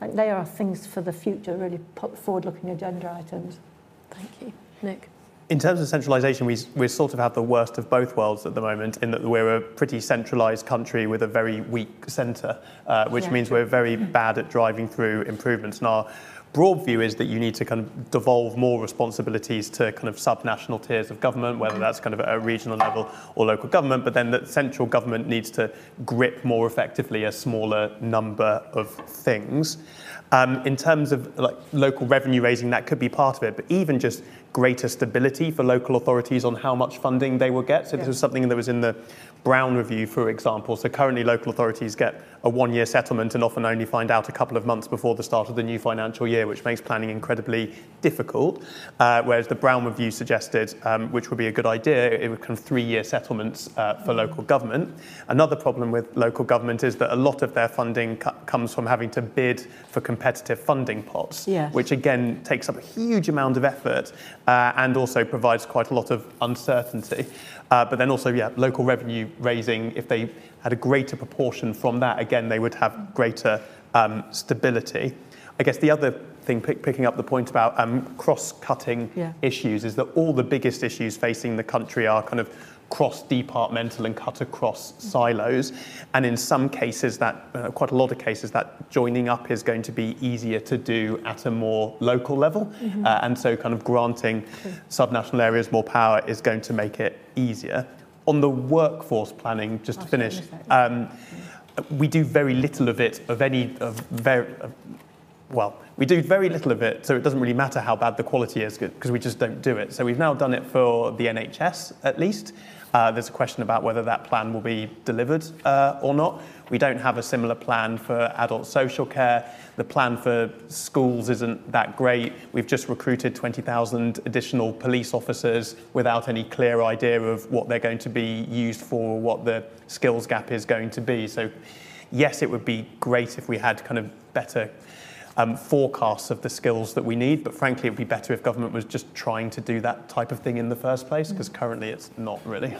Like they are things for the future, really forward-looking agenda items. Thank you. Nick? In terms of centralisation, we, we sort of have the worst of both worlds at the moment in that we're a pretty centralised country with a very weak centre, uh, which yeah. means we're very bad at driving through improvements. And our broad view is that you need to kind of devolve more responsibilities to kind of subnational tiers of government, whether that's kind of at a regional level or local government, but then that central government needs to grip more effectively a smaller number of things. Um, in terms of like local revenue raising, that could be part of it, but even just greater stability for local authorities on how much funding they will get. So yeah. this was something that was in the Brown Review, for example. So currently, local authorities get a one year settlement and often only find out a couple of months before the start of the new financial year, which makes planning incredibly difficult. Uh, whereas the Brown Review suggested, um, which would be a good idea, it would come three year settlements uh, for local government. Another problem with local government is that a lot of their funding co- comes from having to bid for competitive funding pots, yes. which again takes up a huge amount of effort uh, and also provides quite a lot of uncertainty. Uh, but then also, yeah, local revenue raising, if they had a greater proportion from that, again, they would have greater um, stability. I guess the other thing, pick, picking up the point about um, cross-cutting yeah. issues, is that all the biggest issues facing the country are kind of cross-departmental and cut across silos. And in some cases, that uh, quite a lot of cases, that joining up is going to be easier to do at a more local level. Mm-hmm. Uh, and so, kind of granting okay. subnational areas more power is going to make it easier. On the workforce planning, just to finish, um, we do very little of it, of any of very, well, we do very little of it, so it doesn't really matter how bad the quality is because we just don't do it. So we've now done it for the NHS at least. Uh, there's a question about whether that plan will be delivered uh, or not. We don't have a similar plan for adult social care. The plan for schools isn't that great. We've just recruited 20,000 additional police officers without any clear idea of what they're going to be used for, or what the skills gap is going to be. So, yes, it would be great if we had kind of better um, forecasts of the skills that we need, but frankly, it would be better if government was just trying to do that type of thing in the first place, because currently it's not really.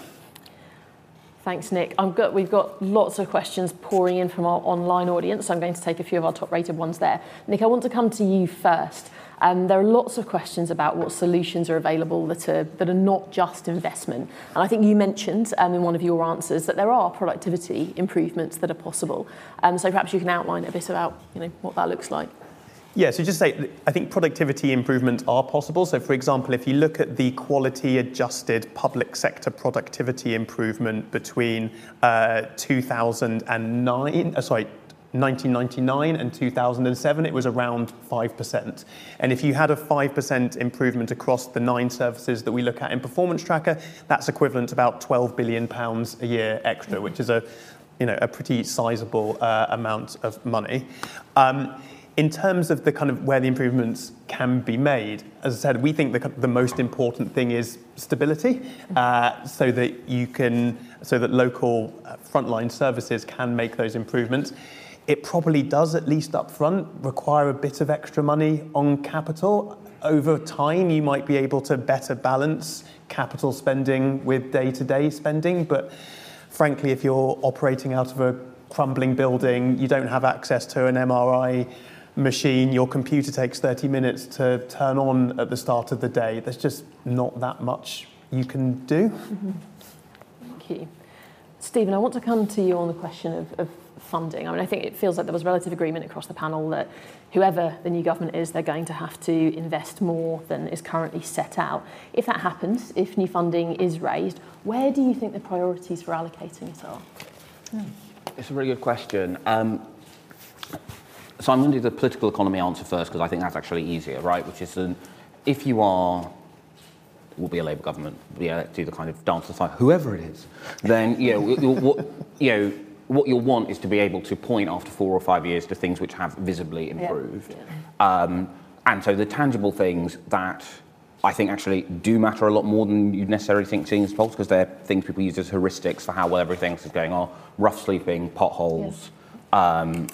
Thanks, Nick. Got, we've got lots of questions pouring in from our online audience, so I'm going to take a few of our top rated ones there. Nick, I want to come to you first. Um, there are lots of questions about what solutions are available that are, that are not just investment. And I think you mentioned um, in one of your answers that there are productivity improvements that are possible. Um, so perhaps you can outline a bit about you know, what that looks like. Yeah, so just say, I think productivity improvements are possible. So, for example, if you look at the quality adjusted public sector productivity improvement between uh, 2009, uh, sorry, 1999 and 2007, it was around 5%. And if you had a 5% improvement across the nine services that we look at in Performance Tracker, that's equivalent to about 12 billion pounds a year extra, which is a, you know, a pretty sizable uh, amount of money. Um, in terms of the kind of where the improvements can be made, as I said, we think the, the most important thing is stability, uh, so that you can, so that local uh, frontline services can make those improvements. It probably does, at least up front, require a bit of extra money on capital. Over time, you might be able to better balance capital spending with day-to-day spending, but frankly, if you're operating out of a crumbling building, you don't have access to an MRI machine, your computer takes 30 minutes to turn on at the start of the day. There's just not that much you can do. Mm-hmm. Thank you. Stephen, I want to come to you on the question of, of funding. I mean, I think it feels like there was relative agreement across the panel that whoever the new government is, they're going to have to invest more than is currently set out. If that happens, if new funding is raised, where do you think the priorities for allocating it are? It's a really good question. Um, so I'm going to do the political economy answer first because I think that's actually easier, right? Which is um, if you are will be a Labour government, yeah, do the kind of dance aside, whoever it is, then you know, what, you know, what you'll want is to be able to point after four or five years to things which have visibly improved. Yeah. Um, and so the tangible things that I think actually do matter a lot more than you'd necessarily think seeing as polls because they're things people use as heuristics for how well everything else is going on. Rough sleeping, potholes, yeah. um,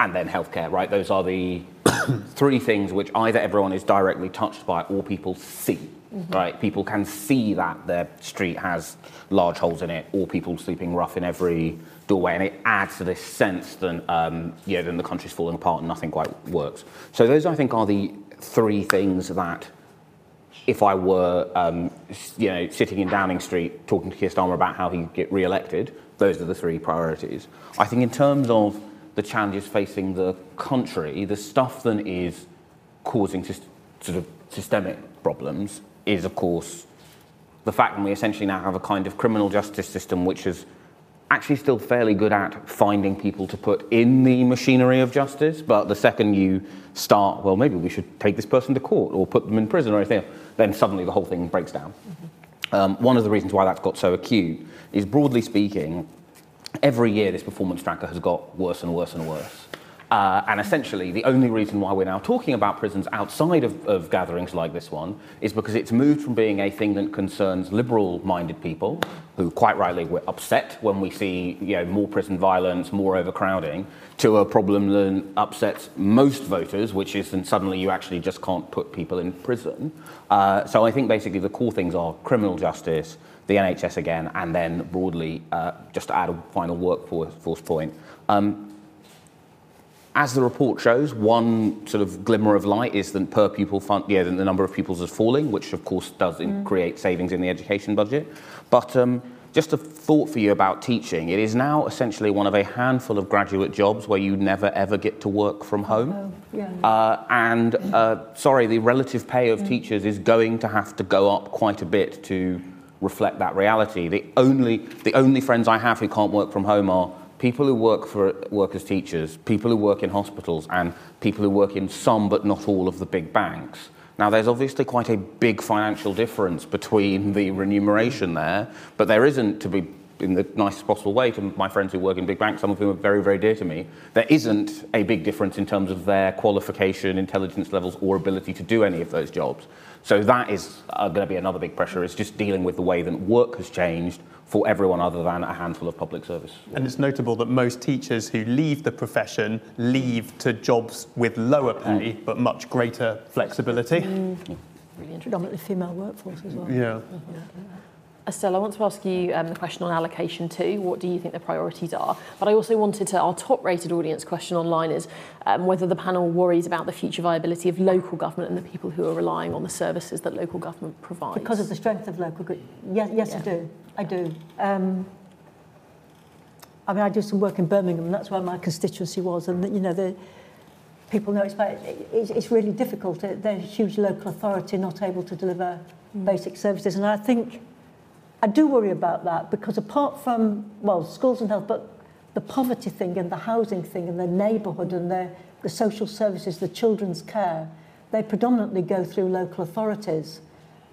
and then healthcare, right? Those are the [coughs] three things which either everyone is directly touched by or people see, mm-hmm. right? People can see that their street has large holes in it or people sleeping rough in every doorway, and it adds to this sense that, um, yeah, then the country's falling apart and nothing quite works. So those, I think, are the three things that if I were, um, you know, sitting in Downing Street talking to Keir Starmer about how he'd get re-elected, those are the three priorities. I think in terms of the challenges facing the country, the stuff that is causing sort of systemic problems is, of course, the fact that we essentially now have a kind of criminal justice system which is actually still fairly good at finding people to put in the machinery of justice. But the second you start, well, maybe we should take this person to court or put them in prison or anything, then suddenly the whole thing breaks down. Mm-hmm. Um, one of the reasons why that's got so acute is, broadly speaking, every year this performance tracker has got worse and worse and worse. Uh, and essentially, the only reason why we're now talking about prisons outside of, of, gatherings like this one is because it's moved from being a thing that concerns liberal-minded people, who quite rightly were upset when we see you know, more prison violence, more overcrowding, to a problem that upsets most voters, which is then suddenly you actually just can't put people in prison. Uh, so I think basically the core things are criminal justice, the NHS again, and then broadly, uh, just to add a final workforce point. Um, as the report shows, one sort of glimmer of light is that per pupil fund, yeah, the number of pupils is falling, which of course does mm. create savings in the education budget. But um, just a thought for you about teaching. It is now essentially one of a handful of graduate jobs where you never ever get to work from home. Oh, yeah. uh, and uh, sorry, the relative pay of mm. teachers is going to have to go up quite a bit to reflect that reality. The only, the only friends I have who can't work from home are people who work for work as teachers, people who work in hospitals, and people who work in some but not all of the big banks. Now, there's obviously quite a big financial difference between the remuneration there, but there isn't, to be in the nicest possible way to my friends who work in big banks, some of whom are very, very dear to me, there isn't a big difference in terms of their qualification, intelligence levels, or ability to do any of those jobs. So that is uh, going to be another big pressure, It's just dealing with the way that work has changed for everyone other than a handful of public service. And it's notable that most teachers who leave the profession leave to jobs with lower pay mm. but much greater flexibility. Mm. Predominantly female workforce as well. Yeah. Estelle, I want to ask you um, the question on allocation too. What do you think the priorities are? But I also wanted to, our top rated audience question online is um, whether the panel worries about the future viability of local government and the people who are relying on the services that local government provides. Because of the strength of local government. Yes, yes yeah. I do. I do. Um, I mean, I do some work in Birmingham, and that's where my constituency was. And, you know, the people know it's, it's, it's really difficult. They're a huge local authority not able to deliver mm. basic services. And I think I do worry about that because apart from, well, schools and health, but the poverty thing and the housing thing and the neighbourhood and the, the social services, the children's care, they predominantly go through local authorities.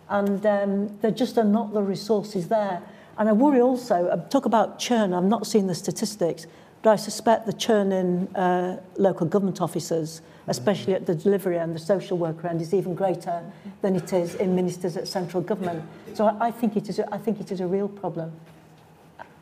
And um, there just are not the resources there. And I worry also, I talk about churn, I've not seen the statistics, but I suspect the churn in uh, local government officers especially at the delivery end, the social worker end, is even greater than it is in ministers at central government. So I, think, it is a, I think it is a real problem.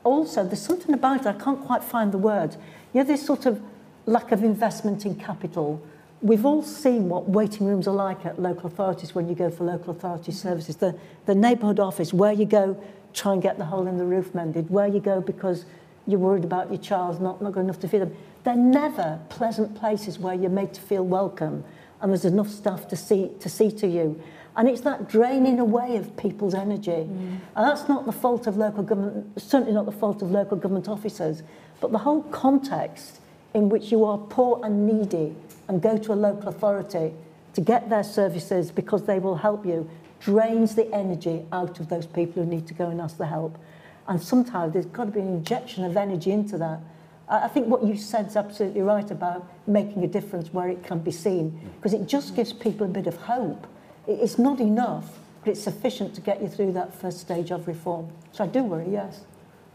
Also, there's something about it, I can't quite find the word. You know, this sort of lack of investment in capital. We've all seen what waiting rooms are like at local authorities when you go for local authority services. The, the neighbourhood office, where you go, try and get the hole in the roof mended, where you go because you're worried about your child's not, not good enough to feed them. They're never pleasant places where you're made to feel welcome and there's enough staff to see to, see to you. And it's that draining away of people's energy. Mm. And that's not the fault of local government, certainly not the fault of local government officers, but the whole context in which you are poor and needy and go to a local authority to get their services because they will help you drains the energy out of those people who need to go and ask for help. And sometimes there's got to be an injection of energy into that. I think what you said is absolutely right about making a difference where it can be seen, because it just gives people a bit of hope. It's not enough, but it's sufficient to get you through that first stage of reform. So I do worry, yes.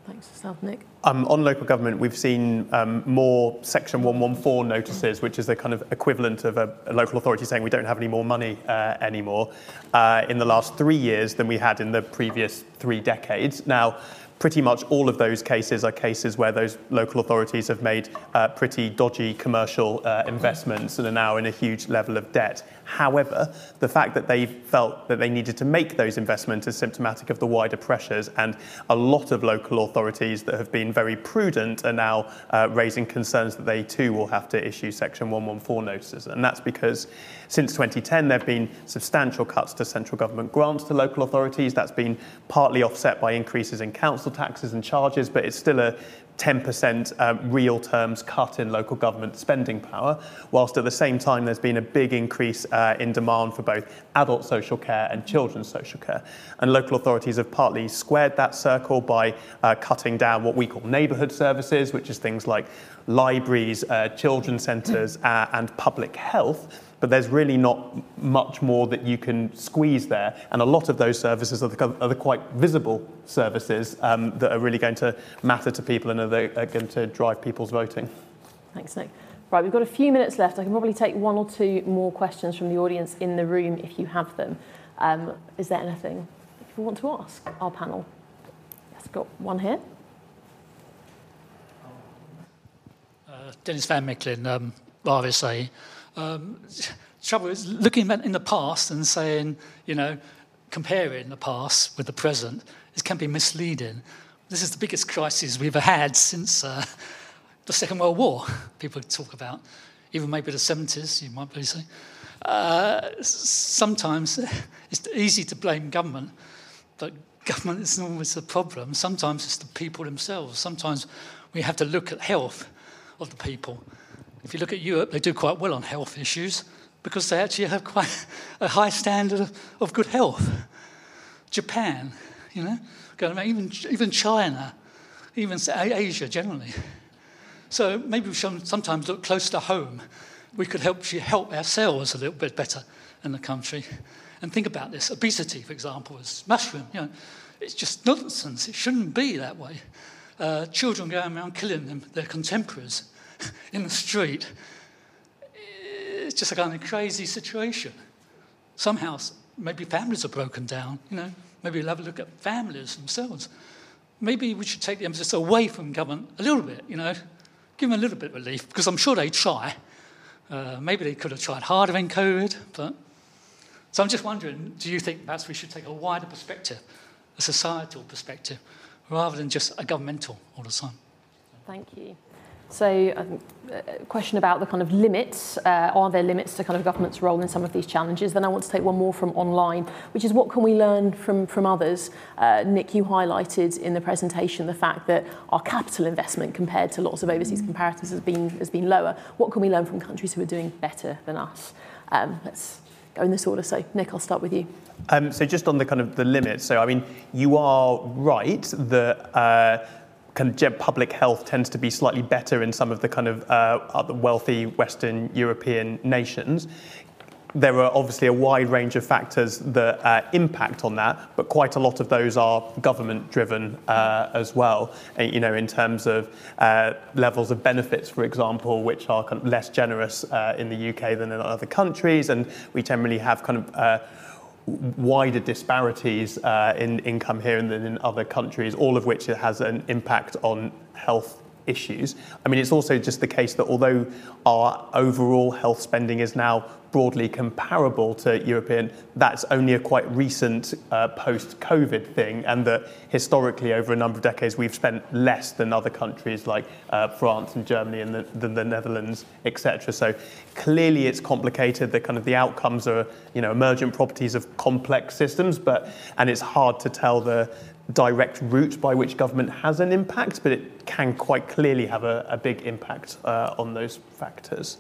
Thanks, Estelle Nick. Um, on local government, we've seen um, more Section 114 notices, which is the kind of equivalent of a, a local authority saying we don't have any more money uh, anymore, uh, in the last three years than we had in the previous three decades. Now, pretty much all of those cases are cases where those local authorities have made uh, pretty dodgy commercial uh, investments and are now in a huge level of debt. However, the fact that they felt that they needed to make those investments is symptomatic of the wider pressures, and a lot of local authorities that have been very prudent are now uh, raising concerns that they too will have to issue Section 114 notices. And that's because since 2010, there have been substantial cuts to central government grants to local authorities. That's been partly offset by increases in council taxes and charges, but it's still a 10% um, real terms cut in local government spending power, whilst at the same time there's been a big increase uh, in demand for both adult social care and children's social care. And local authorities have partly squared that circle by uh, cutting down what we call neighbourhood services, which is things like libraries, uh, children's centres, uh, and public health but there's really not much more that you can squeeze there. And a lot of those services are the, are the quite visible services um, that are really going to matter to people and are, the, are going to drive people's voting. Thanks, Nick. Right, we've got a few minutes left. I can probably take one or two more questions from the audience in the room if you have them. Um, is there anything you want to ask our panel? Yes, I've got one here. Uh, Dennis Van Micklin, um, RSA. Um, [laughs] trouble is looking in the past and saying, you know, comparing the past with the present, it can be misleading. This is the biggest crisis we've ever had since uh, [laughs] the Second World War, [laughs] people talk about. Even maybe the 70s, you might be saying. Uh, sometimes it's easy to blame government, but government isn't always the problem. Sometimes it's the people themselves. Sometimes we have to look at health of the people. If you look at Europe, they do quite well on health issues because they actually have quite [laughs] a high standard of, good health. Japan, you know, even, even China, even Asia generally. So maybe we should sometimes look close to home. We could help help ourselves a little bit better in the country. And think about this obesity, for example, is mushroom. You know, it's just nonsense. It shouldn't be that way. Uh, children going around killing them, their contemporaries [laughs] in the street. It's just a kind of crazy situation. Somehow, maybe families are broken down. You know, maybe we'll have a look at families themselves. Maybe we should take the emphasis away from government a little bit. You know, give them a little bit of relief because I'm sure they try. Uh, maybe they could have tried harder in COVID, but so I'm just wondering, do you think perhaps we should take a wider perspective, a societal perspective, rather than just a governmental all the time? Thank you. So um, a question about the kind of limits, uh, are there limits to kind of government's role in some of these challenges? Then I want to take one more from online, which is what can we learn from, from others? Uh, Nick, you highlighted in the presentation the fact that our capital investment compared to lots of overseas mm-hmm. comparatives has been, has been lower. What can we learn from countries who are doing better than us? Um, let's go in this order. So, Nick, I'll start with you. Um, so, just on the kind of the limits. So, I mean, you are right that uh, kind of public health tends to be slightly better in some of the kind of uh, wealthy Western European nations. There are obviously a wide range of factors that uh, impact on that, but quite a lot of those are government-driven uh, as well. Uh, you know, in terms of uh, levels of benefits, for example, which are kind of less generous uh, in the UK than in other countries, and we generally have kind of wider disparities uh, in income here than in other countries, all of which has an impact on health issues. I mean, it's also just the case that although our overall health spending is now broadly comparable to European, that's only a quite recent uh, post-COVID thing, and that historically, over a number of decades, we've spent less than other countries like uh, France and Germany and the, the Netherlands, etc. So clearly, it's complicated. The kind of the outcomes are, you know, emergent properties of complex systems, but and it's hard to tell the direct route by which government has an impact, but it can quite clearly have a, a big impact uh, on those factors.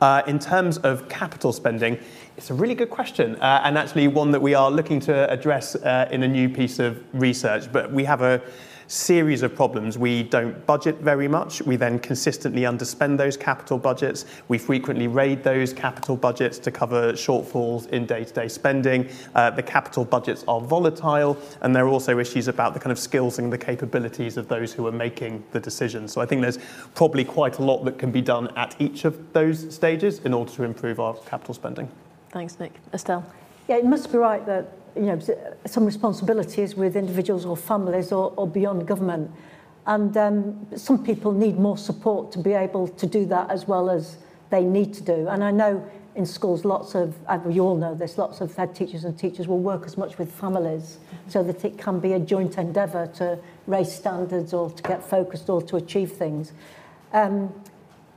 Uh, in terms of capital spending, it's a really good question, uh, and actually one that we are looking to address uh, in a new piece of research. But we have a series of problems. We don't budget very much. We then consistently underspend those capital budgets. We frequently raid those capital budgets to cover shortfalls in day to day spending. Uh, the capital budgets are volatile, and there are also issues about the kind of skills and the capabilities of those who are making the decisions. So I think there's probably quite a lot that can be done at each of those stages in order to improve our capital spending. Thanks, Nick. Estelle? Yeah, it must be right that you know, some responsibilities with individuals or families or, or beyond government. And um, some people need more support to be able to do that as well as they need to do. And I know in schools lots of, you all know this, lots of head teachers and teachers will work as much with families so that it can be a joint endeavour to raise standards or to get focused or to achieve things. Um,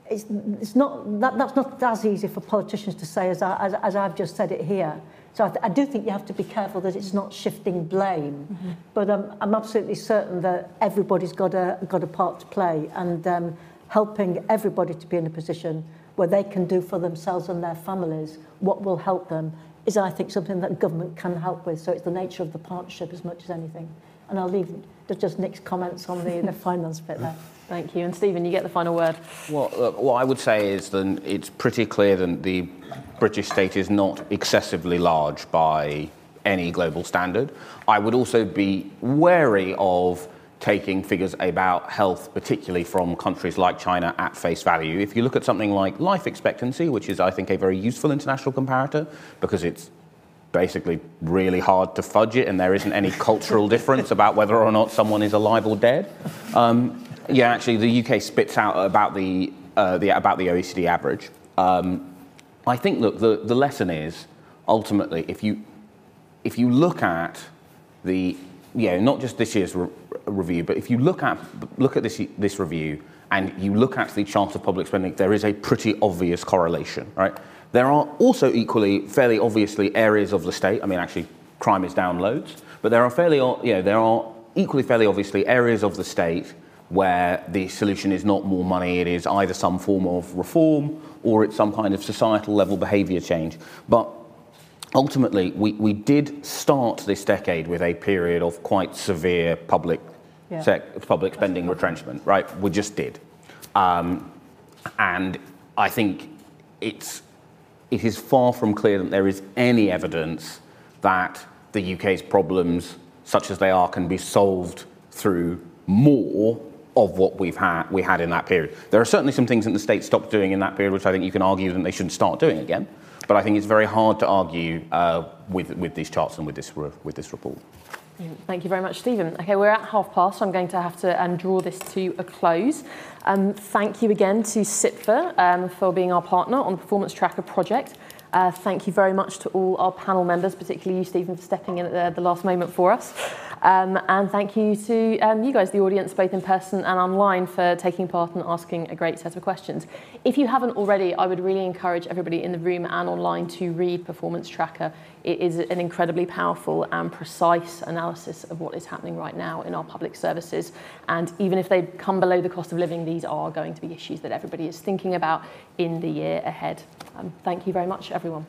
it's, it's not, that, that's not as easy for politicians to say as, I, as, as I've just said it here. So I, I do think you have to be careful that it's not shifting blame. Mm -hmm. But um, I'm absolutely certain that everybody's got a, got a part to play and um, helping everybody to be in a position where they can do for themselves and their families what will help them is, I think, something that government can help with. So it's the nature of the partnership as much as anything. And I'll leave just Nick's comments on the, the [laughs] finance bit there. Thank you. And Stephen, you get the final word. Well, what I would say is that it's pretty clear that the British state is not excessively large by any global standard. I would also be wary of taking figures about health, particularly from countries like China, at face value. If you look at something like life expectancy, which is, I think, a very useful international comparator because it's basically really hard to fudge it and there isn't any cultural difference about whether or not someone is alive or dead. Um, yeah, actually, the UK spits out about the, uh, the, about the OECD average. Um, I think, look, the, the lesson is ultimately, if you, if you look at the, you know, not just this year's re- review, but if you look at, look at this, this review and you look at the chart of public spending, there is a pretty obvious correlation, right? There are also equally, fairly obviously, areas of the state. I mean, actually, crime is down loads, but there are fairly, you know, there are equally, fairly obviously areas of the state where the solution is not more money, it is either some form of reform or it's some kind of societal level behaviour change. But ultimately, we, we did start this decade with a period of quite severe public, yeah. sec, public spending retrenchment, right? We just did. Um, and I think it's, it is far from clear that there is any evidence that the UK's problems, such as they are, can be solved through more of what we've had, we had in that period. There are certainly some things that the state stopped doing in that period, which I think you can argue that they shouldn't start doing again. But I think it's very hard to argue uh, with, with these charts and with this, with this report. Thank you very much, Stephen. Okay, we're at half past, so I'm going to have to um, draw this to a close. Um, thank you again to CIPFA um, for being our partner on the Performance Tracker project. Uh, thank you very much to all our panel members, particularly you, Stephen, for stepping in at the, the last moment for us. Um, and thank you to um, you guys, the audience, both in person and online, for taking part and asking a great set of questions. If you haven't already, I would really encourage everybody in the room and online to read Performance Tracker. it is an incredibly powerful and precise analysis of what is happening right now in our public services. And even if they come below the cost of living, these are going to be issues that everybody is thinking about in the year ahead. Um, thank you very much, everyone.